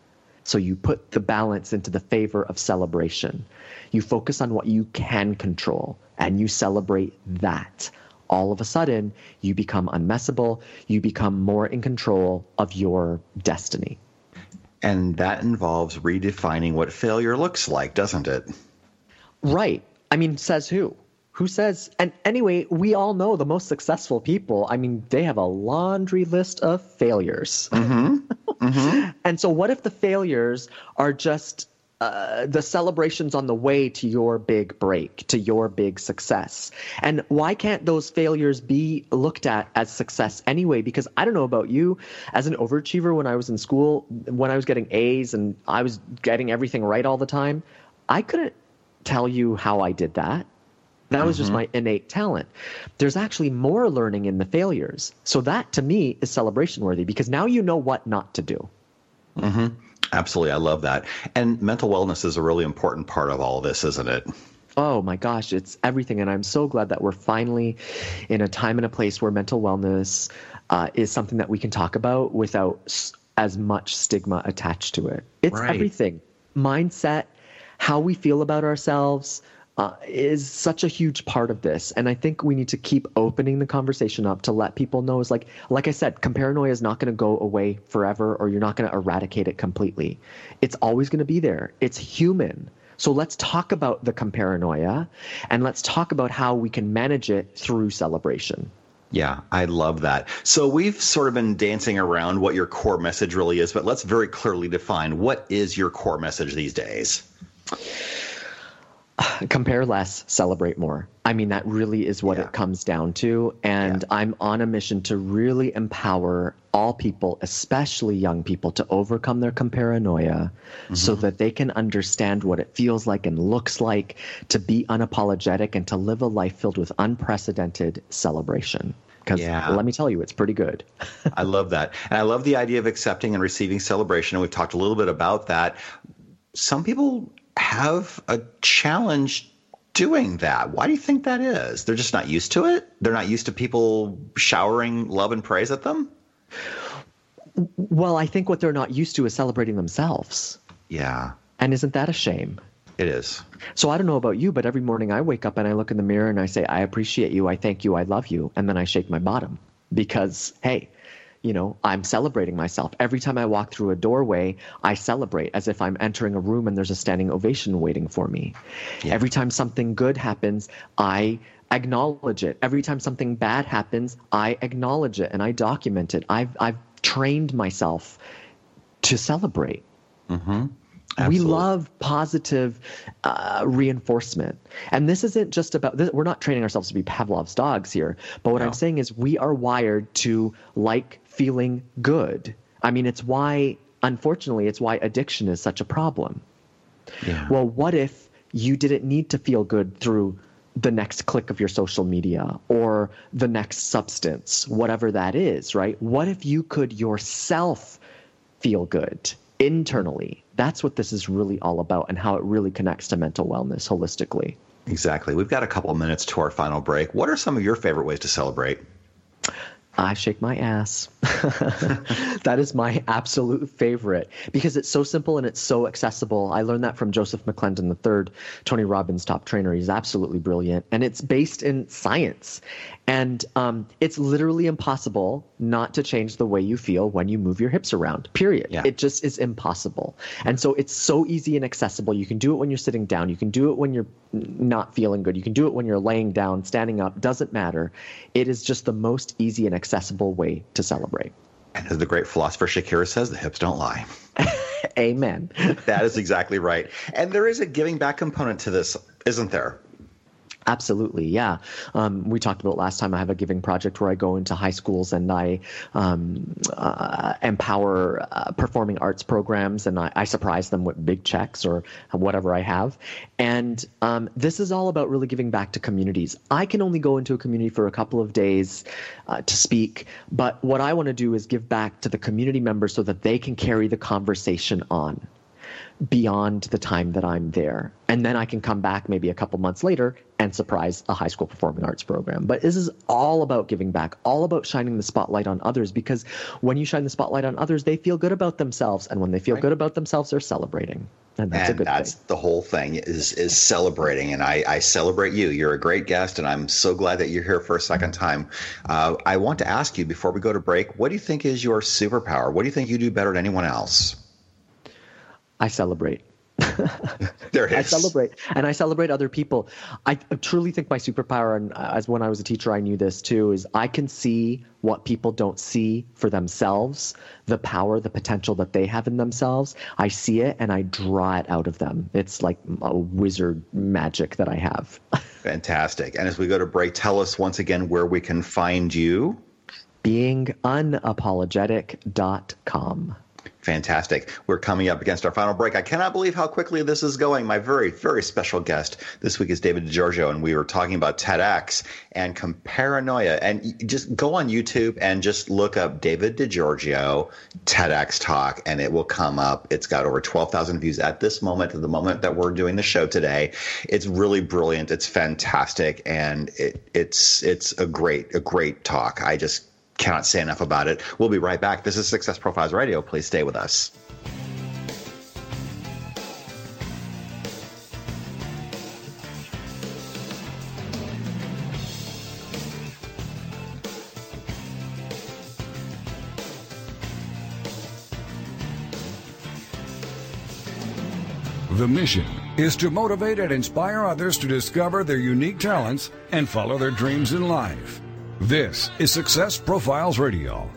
So you put the balance into the favor of celebration. You focus on what you can control and you celebrate that. All of a sudden you become unmessable. You become more in control of your destiny and that involves redefining what failure looks like, doesn't it? Right. I mean, says who? Who says? And anyway, we all know the most successful people. I mean, they have a laundry list of failures. Mm-hmm. Mm-hmm. and so, what if the failures are just uh, the celebrations on the way to your big break, to your big success. And why can't those failures be looked at as success anyway? Because I don't know about you, as an overachiever when I was in school, when I was getting A's and I was getting everything right all the time, I couldn't tell you how I did that. That mm-hmm. was just mm-hmm. my innate talent. There's actually more learning in the failures. So that to me is celebration worthy because now you know what not to do. Mm-hmm. Absolutely. I love that. And mental wellness is a really important part of all of this, isn't it? Oh my gosh, it's everything. And I'm so glad that we're finally in a time and a place where mental wellness uh, is something that we can talk about without as much stigma attached to it. It's right. everything mindset, how we feel about ourselves, uh, is such a huge part of this. And i think we need to keep opening the conversation up to let people know is like like i said comparanoia is not going to go away forever or you're not going to eradicate it completely. It's always going to be there. It's human. So let's talk about the comparanoia and let's talk about how we can manage it through celebration. Yeah, I love that. So we've sort of been dancing around what your core message really is, but let's very clearly define what is your core message these days? compare less, celebrate more. I mean, that really is what yeah. it comes down to. And yeah. I'm on a mission to really empower all people, especially young people, to overcome their comparanoia mm-hmm. so that they can understand what it feels like and looks like to be unapologetic and to live a life filled with unprecedented celebration. Because yeah. let me tell you, it's pretty good. I love that. And I love the idea of accepting and receiving celebration. And we've talked a little bit about that. Some people have a challenge doing that. Why do you think that is? They're just not used to it? They're not used to people showering love and praise at them? Well, I think what they're not used to is celebrating themselves. Yeah. And isn't that a shame? It is. So I don't know about you, but every morning I wake up and I look in the mirror and I say, I appreciate you, I thank you, I love you. And then I shake my bottom because, hey, you know, I'm celebrating myself. Every time I walk through a doorway, I celebrate as if I'm entering a room and there's a standing ovation waiting for me. Yeah. Every time something good happens, I acknowledge it. Every time something bad happens, I acknowledge it and I document it. I've I've trained myself to celebrate. Mm-hmm. We love positive uh, reinforcement. And this isn't just about, this, we're not training ourselves to be Pavlov's dogs here. But what no. I'm saying is we are wired to like feeling good. I mean, it's why, unfortunately, it's why addiction is such a problem. Yeah. Well, what if you didn't need to feel good through the next click of your social media or the next substance, whatever that is, right? What if you could yourself feel good internally? That's what this is really all about and how it really connects to mental wellness holistically. Exactly. We've got a couple of minutes to our final break. What are some of your favorite ways to celebrate? I shake my ass. that is my absolute favorite because it's so simple and it's so accessible. I learned that from Joseph McClendon III, Tony Robbins' top trainer. He's absolutely brilliant. And it's based in science. And um, it's literally impossible not to change the way you feel when you move your hips around, period. Yeah. It just is impossible. And so it's so easy and accessible. You can do it when you're sitting down, you can do it when you're not feeling good, you can do it when you're laying down, standing up, doesn't matter. It is just the most easy and accessible way to celebrate. And as the great philosopher Shakira says, the hips don't lie. Amen. that is exactly right. And there is a giving back component to this, isn't there? Absolutely, yeah. Um, we talked about last time. I have a giving project where I go into high schools and I um, uh, empower uh, performing arts programs, and I, I, surprise them with big checks or whatever I have. And um, this is all about really giving back to communities. I can only go into a community for a couple of days uh, to speak, but what I want to do is give back to the community members so that they can carry the conversation on beyond the time that I'm there. And then I can come back maybe a couple months later and surprise a high school performing arts program. But this is all about giving back, all about shining the spotlight on others because when you shine the spotlight on others, they feel good about themselves. And when they feel right. good about themselves, they're celebrating. And that's and a good that's the whole thing is is celebrating. And I, I celebrate you. You're a great guest, and I'm so glad that you're here for a second time. Uh, I want to ask you before we go to break, what do you think is your superpower? What do you think you do better than anyone else? I celebrate. there it is. I celebrate, and I celebrate other people. I truly think my superpower, and uh, as when I was a teacher, I knew this too, is I can see what people don't see for themselves, the power, the potential that they have in themselves. I see it and I draw it out of them. It's like a wizard magic that I have. Fantastic. And as we go to break, tell us once again where we can find you. Beingunapologetic.com. Fantastic. We're coming up against our final break. I cannot believe how quickly this is going. My very, very special guest this week is David Di Giorgio, and we were talking about TEDx and Comparanoia. And just go on YouTube and just look up David Di Giorgio TEDx talk, and it will come up. It's got over 12,000 views at this moment, at the moment that we're doing the show today. It's really brilliant. It's fantastic, and it, it's it's a great a great talk. I just cannot say enough about it. We'll be right back. This is Success Profiles Radio. Please stay with us. The mission is to motivate and inspire others to discover their unique talents and follow their dreams in life. This is Success Profiles Radio.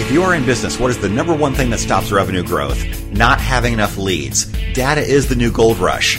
If you are in business, what is the number one thing that stops revenue growth? Not having enough leads. Data is the new gold rush.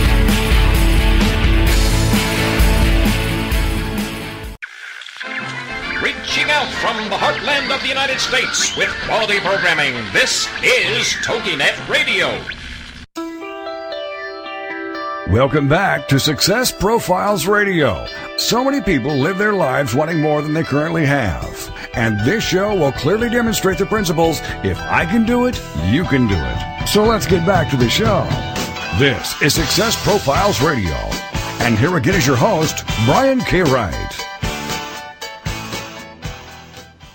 From the heartland of the United States with quality programming. This is TogiNet Radio. Welcome back to Success Profiles Radio. So many people live their lives wanting more than they currently have. And this show will clearly demonstrate the principles if I can do it, you can do it. So let's get back to the show. This is Success Profiles Radio. And here again is your host, Brian K. Wright.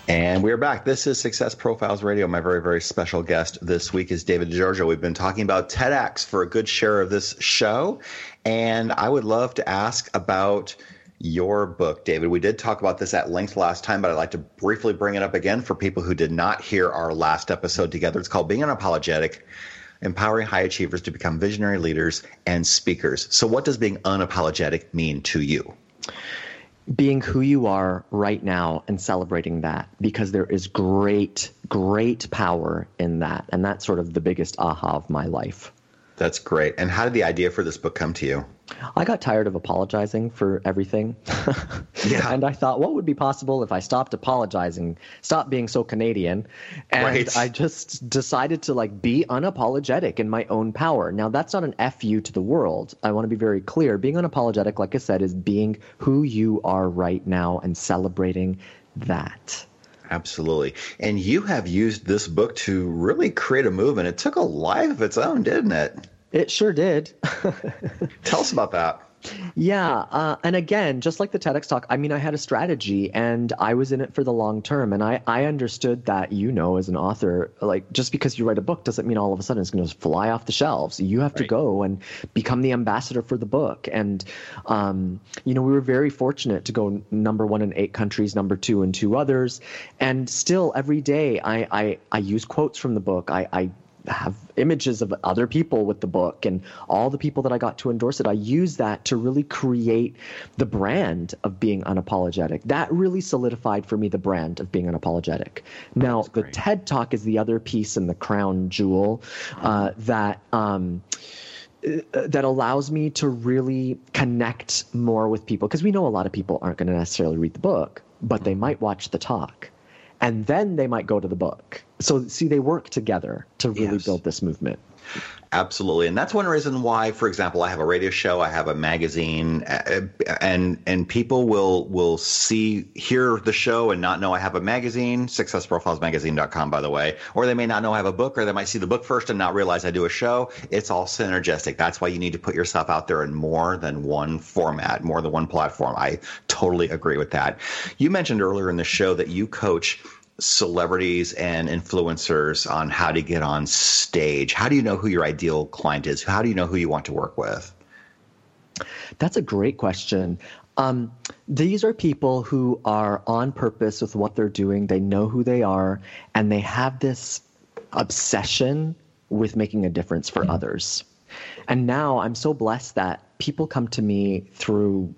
And we are back. This is Success Profiles Radio. My very, very special guest this week is David Di Giorgio. We've been talking about TEDx for a good share of this show. And I would love to ask about your book, David. We did talk about this at length last time, but I'd like to briefly bring it up again for people who did not hear our last episode together. It's called Being Unapologetic empowering high achievers to become visionary leaders and speakers. So, what does being unapologetic mean to you? Being who you are right now and celebrating that because there is great, great power in that. And that's sort of the biggest aha of my life. That's great. And how did the idea for this book come to you? I got tired of apologizing for everything. yeah. And I thought, what would be possible if I stopped apologizing, stopped being so Canadian? And right. I just decided to like be unapologetic in my own power. Now, that's not an FU to the world. I want to be very clear. Being unapologetic, like I said, is being who you are right now and celebrating that. Absolutely. And you have used this book to really create a movement. It took a life of its own, didn't it? It sure did. Tell us about that. Yeah. Uh, and again, just like the TEDx talk, I mean, I had a strategy and I was in it for the long term. And I, I understood that, you know, as an author, like just because you write a book doesn't mean all of a sudden it's going to fly off the shelves. You have right. to go and become the ambassador for the book. And, um, you know, we were very fortunate to go number one in eight countries, number two in two others. And still every day I, I, I use quotes from the book. I, I have images of other people with the book and all the people that I got to endorse it. I use that to really create the brand of being unapologetic. That really solidified for me the brand of being unapologetic. Now, the TED Talk is the other piece in the crown jewel uh, that. Um, uh, that allows me to really connect more with people because we know a lot of people aren't going to necessarily read the book, but they might watch the talk and then they might go to the book. So, see, they work together to really yes. build this movement. Absolutely, and that's one reason why, for example, I have a radio show, I have a magazine, uh, and and people will will see hear the show and not know I have a magazine, successprofilesmagazine.com, by the way, or they may not know I have a book, or they might see the book first and not realize I do a show. It's all synergistic. That's why you need to put yourself out there in more than one format, more than one platform. I totally agree with that. You mentioned earlier in the show that you coach celebrities and influencers on how to get on stage? How do you know who your ideal client is? How do you know who you want to work with? That's a great question. Um, these are people who are on purpose with what they're doing. They know who they are, and they have this obsession with making a difference for mm-hmm. others. And now I'm so blessed that people come to me through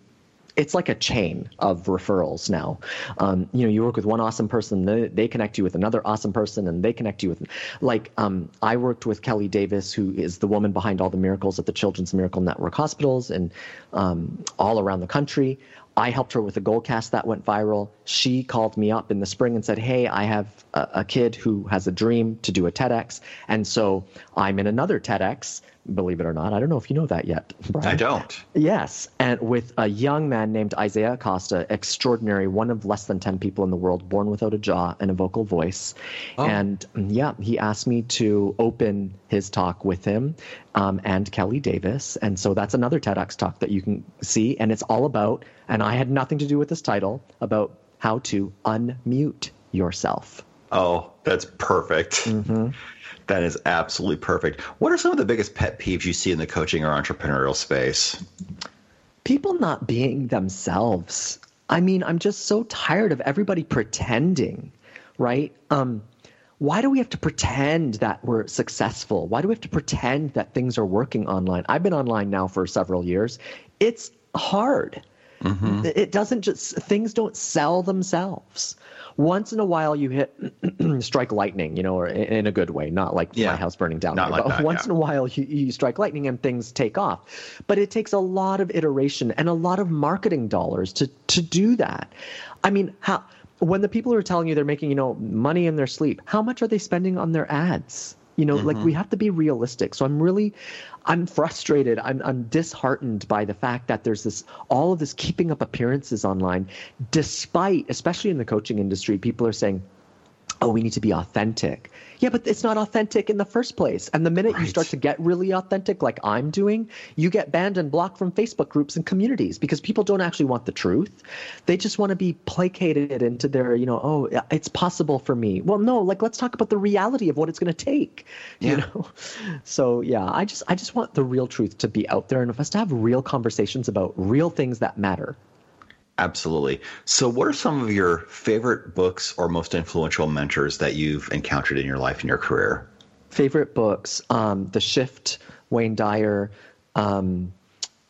it's like a chain of referrals now. Um, you know, you work with one awesome person, they, they, connect you with another awesome person, and they connect you with, like, um, I worked with Kelly Davis, who is the woman behind all the miracles at the Children's Miracle Network hospitals and um, all around the country. I helped her with a Goalcast that went viral. She called me up in the spring and said, Hey, I have a, a, kid who has a dream to do a TEDx. And so I'm in another TEDx believe it or not. I don't know if you know that yet. Brian. I don't. Yes, and with a young man named Isaiah Acosta, extraordinary, one of less than 10 people in the world born without a jaw and a vocal voice. Oh. And yeah, he asked me to open his talk with him um, and Kelly Davis. And so that's another TEDx talk that you can see. And it's all about, and I had nothing to do with this title, about how to unmute yourself. Oh, that's perfect. Mm-hmm. That is absolutely perfect. What are some of the biggest pet peeves you see in the coaching or entrepreneurial space? People not being themselves. I mean, I'm just so tired of everybody pretending, right? Um, why do we have to pretend that we're successful? Why do we have to pretend that things are working online? I've been online now for several years. It's hard. Mm-hmm. It doesn't just, things don't sell themselves once in a while you hit strike lightning, you know, or in a good way, not like yeah. my house burning down. Not like but that, once yeah. in a while you, you strike lightning and things take off. But it takes a lot of iteration and a lot of marketing dollars to to do that. I mean, how when the people are telling you they're making, you know, money in their sleep, how much are they spending on their ads? You know, mm-hmm. like we have to be realistic. So I'm really, I'm frustrated. I'm, I'm disheartened by the fact that there's this, all of this keeping up appearances online, despite, especially in the coaching industry, people are saying, oh, we need to be authentic. Yeah, but it's not authentic in the first place. And the minute right. you start to get really authentic, like I'm doing, you get banned and blocked from Facebook groups and communities because people don't actually want the truth. They just want to be placated into their, you know, oh, it's possible for me. Well, no, like let's talk about the reality of what it's going to take. Yeah. You know, so yeah, I just I just want the real truth to be out there and for us to have real conversations about real things that matter. Absolutely. So, what are some of your favorite books or most influential mentors that you've encountered in your life and your career? Favorite books: um, The Shift, Wayne Dyer, um,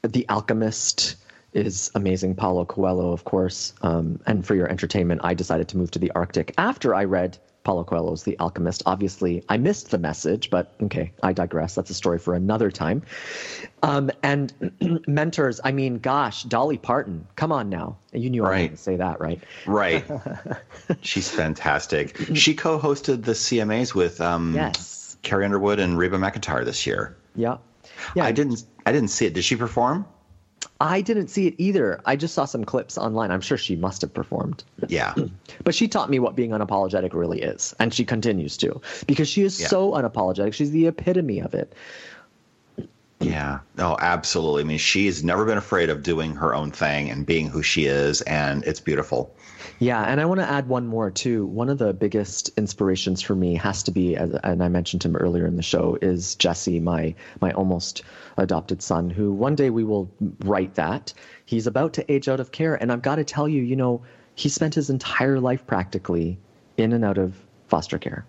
The Alchemist is amazing. Paulo Coelho, of course. Um, and for your entertainment, I decided to move to the Arctic after I read Paulo Coelho's The Alchemist. Obviously, I missed the message, but okay, I digress. That's a story for another time. Um, and mentors, I mean, gosh, Dolly Parton, come on now. You knew I was Right. going to say that, right? Right. She's fantastic. She co-hosted the CMAs with um, Yes. Carrie Underwood and Reba McEntire this year. Yeah. Yeah. I didn't. I didn't see it. Did she perform? I didn't see it either. I just saw some clips online. I'm sure she must have performed. Yeah. But she taught me what being unapologetic really is, and she continues to because she is Yeah. so unapologetic. She's the epitome of it. Yeah. Oh, absolutely. I mean, she's never been afraid of doing her own thing and being who she is, and it's beautiful. Yeah, and I want to add one more too. One of the biggest inspirations for me has to be, as- and I mentioned him earlier in the show, is Jesse, my my almost adopted son, who one day we will write that he's about to age out of care, and I've got to tell you, you know, he spent his entire life practically in and out of foster care.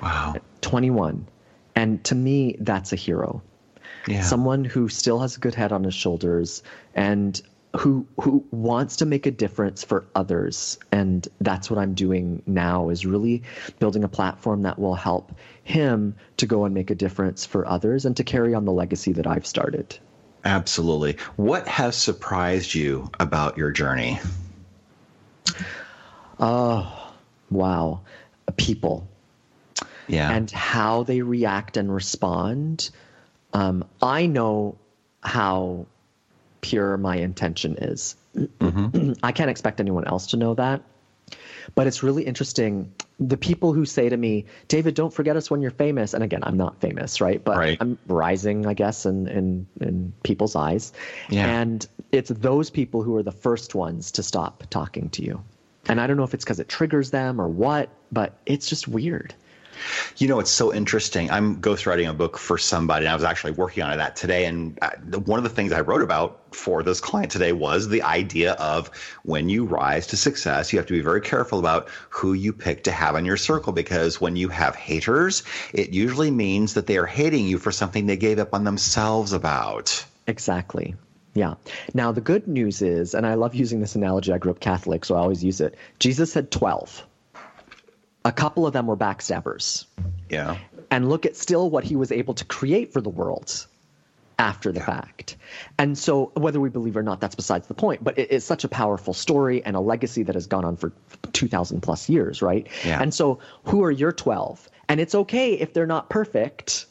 Wow. 21, and to me, that's a hero. Yeah. someone who still has a good head on his shoulders and who who wants to make a difference for others and that's what I'm doing now is really building a platform that will help him to go and make a difference for others and to carry on the legacy that I've started. Absolutely. What has surprised you about your journey? Oh, wow. People Yeah. and how they react and respond. Um, I know how pure my intention is. I can't expect anyone else to know that. But it's really interesting. The people who say to me, David, don't forget us when you're famous. And again, I'm not famous, right? But Right. I'm rising, I guess, in, in, in people's eyes. Yeah. And it's those people who are the first ones to stop talking to you. And I don't know if it's because it triggers them or what, but it's just weird. You know, it's so interesting. I'm ghostwriting a book for somebody, and I was actually working on that today. And uh, one of the things I wrote about for this client today was the idea of when you rise to success, you have to be very careful about who you pick to have in your circle because when you have haters, it usually means that they are hating you for something they gave up on themselves about. Exactly. Yeah. Now, the good news is, and I love using this analogy, I grew up Catholic, so I always use it. Jesus had 12. A couple of them were backstabbers. Yeah. And look at still what he was able to create for the world after the fact. And so, whether we believe or not, that's besides the point. But it, it's such a powerful story and a legacy that has gone on for 2,000 plus years, right? Yeah. And so, who are your 12? And it's okay if they're not perfect.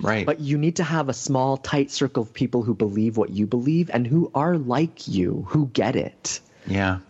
Right. But you need to have a small, tight circle of people who believe what you believe and who are like you, who get it. Yeah.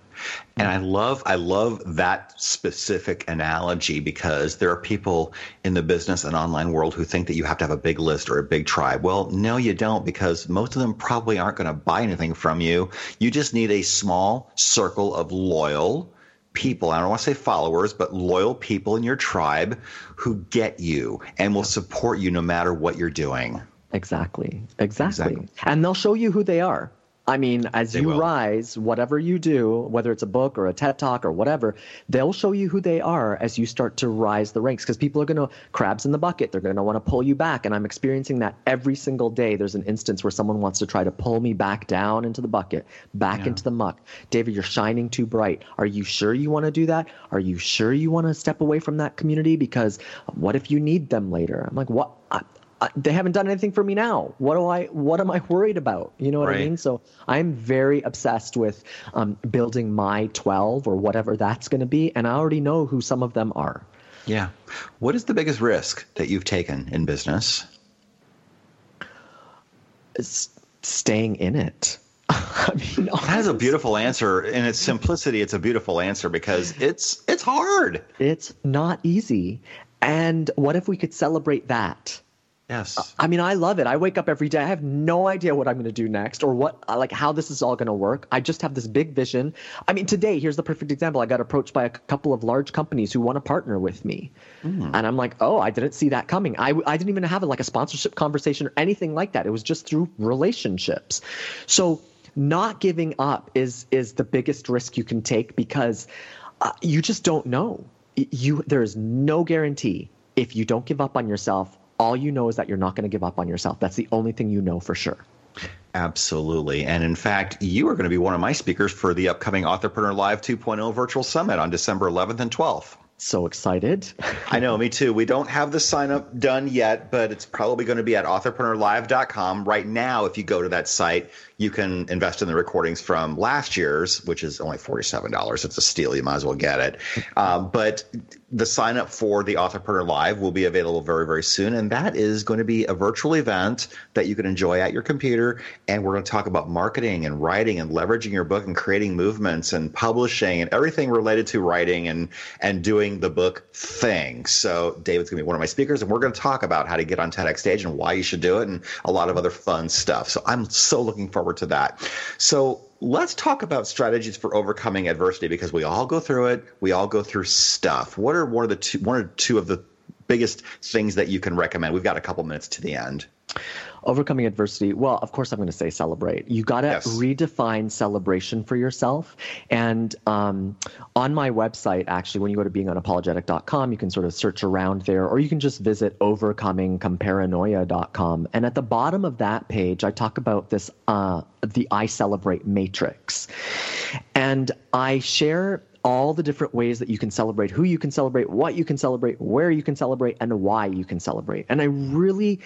And I love I love that specific analogy because there are people in the business and online world who think that you have to have a big list or a big tribe. Well, no you don't because most of them probably aren't going to buy anything from you. You just need a small circle of loyal people. I don't want to say followers, but loyal people in your tribe who get you and will support you no matter what you're doing. Exactly. Exactly. Exactly. And they'll show you who they are. I mean, as They you will. rise, whatever you do, whether it's a book or a TED talk or whatever, they'll show you who they are as you start to rise the ranks because people are going to crabs in the bucket. They're going to want to pull you back. And I'm experiencing that every single day. There's an instance where someone wants to try to pull me back down into the bucket, back Yeah. into the muck. David, you're shining too bright. Are you sure you want to do that? Are you sure you want to step away from that community? Because what if you need them later? I'm like, what? They haven't done anything for me now. What do I? What am I worried about? You know what I mean? So I'm very obsessed with um, building my 12 or whatever that's going to be, and I already know who some of them are. Yeah. What is the biggest risk that you've taken in business? It's staying in it. I mean, That is a beautiful answer. In its simplicity, it's a beautiful answer because it's it's hard. It's not easy. And what if we could celebrate that? Yes. I mean, I love it. I wake up every day. I have no idea what I'm going to do next or what, uh, like, how this is all going to work. I just have this big vision. I mean, today, here's the perfect example. I got approached by a couple of large companies who want to partner with me. And I'm like, oh, I didn't see that coming. I, I didn't even have like a sponsorship conversation or anything like that. It was just through relationships. So, not giving up is is the biggest risk you can take because uh, you just don't know. You there is no guarantee if you don't give up on yourself all you know is that you're not going to give up on yourself. That's the only thing you know for sure. Absolutely. And in fact, you are going to be one of my speakers for the upcoming Authorpreneur Live 2.0 virtual summit on December 11th and 12th. So excited. I know, me too. We don't have the sign up done yet, but it's probably going to be at authorpreneurlive.com. Right now, if you go to that site, you can invest in the recordings from last year's, which is only $47. It's a steal. You might as well get it. Um, but the sign up for the Authorpreneur Live will be available very, very soon. And that is going to be a virtual event that you can enjoy at your computer. And we're going to talk about marketing and writing and leveraging your book and creating movements and publishing and everything related to writing and, and doing the book thing. So David's going to be one of my speakers and we're going to talk about how to get on TEDx stage and why you should do it and a lot of other fun stuff. So I'm so looking forward to that. So let's talk about strategies for overcoming adversity because we all go through it. We all go through stuff. What are one of the two, one or two of the biggest things that you can recommend? We've got a couple minutes to the end. Overcoming adversity. Well, of course, I'm going to say celebrate. You got to Yes. redefine celebration for yourself. And um, on my website, actually, when you go to beingunapologetic.com, you can sort of search around there, or you can just visit overcomingcomparanoia.com. And at the bottom of that page, I talk about this uh, the I Celebrate matrix. And I share all the different ways that you can celebrate, who you can celebrate, what you can celebrate, where you can celebrate, and why you can celebrate. And I really,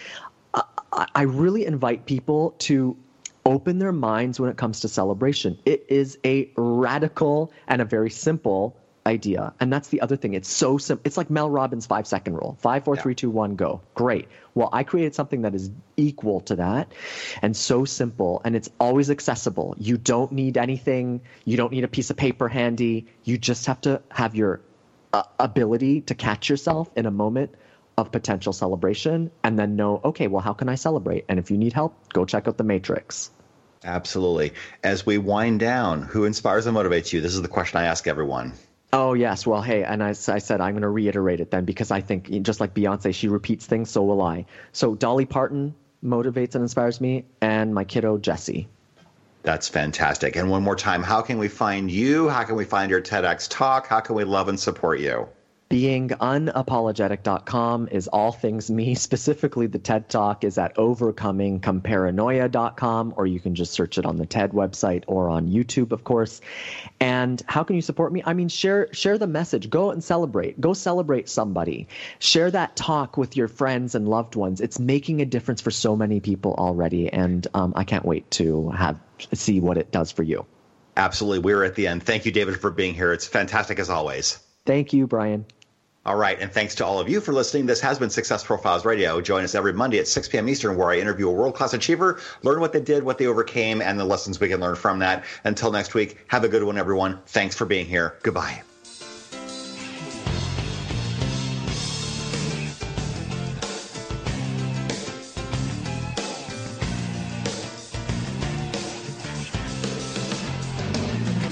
I, really invite people to open their minds when it comes to celebration. It is a radical and a very simple idea. And that's the other thing. It's so simple. It's like Mel Robbins' five second rule five, four, three, two, one, go. Great. Well, I created something that is equal to that and so simple and it's always accessible. You don't need anything, you don't need a piece of paper handy. You just have to have your uh, ability to catch yourself in a moment of potential celebration and then know, okay, well, how can I celebrate? And if you need help, go check out the Matrix. Absolutely. As we wind down, who inspires and motivates you? This is the question I ask everyone. Oh yes, well hey, and I, I said I'm going to reiterate it then because I think just like Beyonce, she repeats things, so will I. So Dolly Parton motivates and inspires me, and my kiddo Jesse. That's fantastic. And one more time, how can we find you? How can we find your TEDx talk? How can we love and support you? beingunapologetic.com is all things me. Specifically, the TED Talk is at overcomingcomparanoia.com, or you can just search it on the TED website or on YouTube, of course. And how can you support me? I mean, share share the message. Go and celebrate. Go celebrate somebody. Share that talk with your friends and loved ones. It's making a difference for so many people already, and um, I can't wait to have see what it does for you. Absolutely. We're at the end. Thank you, David, for being here. It's fantastic as always. Thank you, Brian. All right. And thanks to all of you for listening. This has been Success Profiles Radio. Join us every Monday at 6 p.m. Eastern, where I interview a world class achiever, learn what they did, what they overcame, and the lessons we can learn from that. Until next week, have a good one, everyone. Thanks for being here. Goodbye.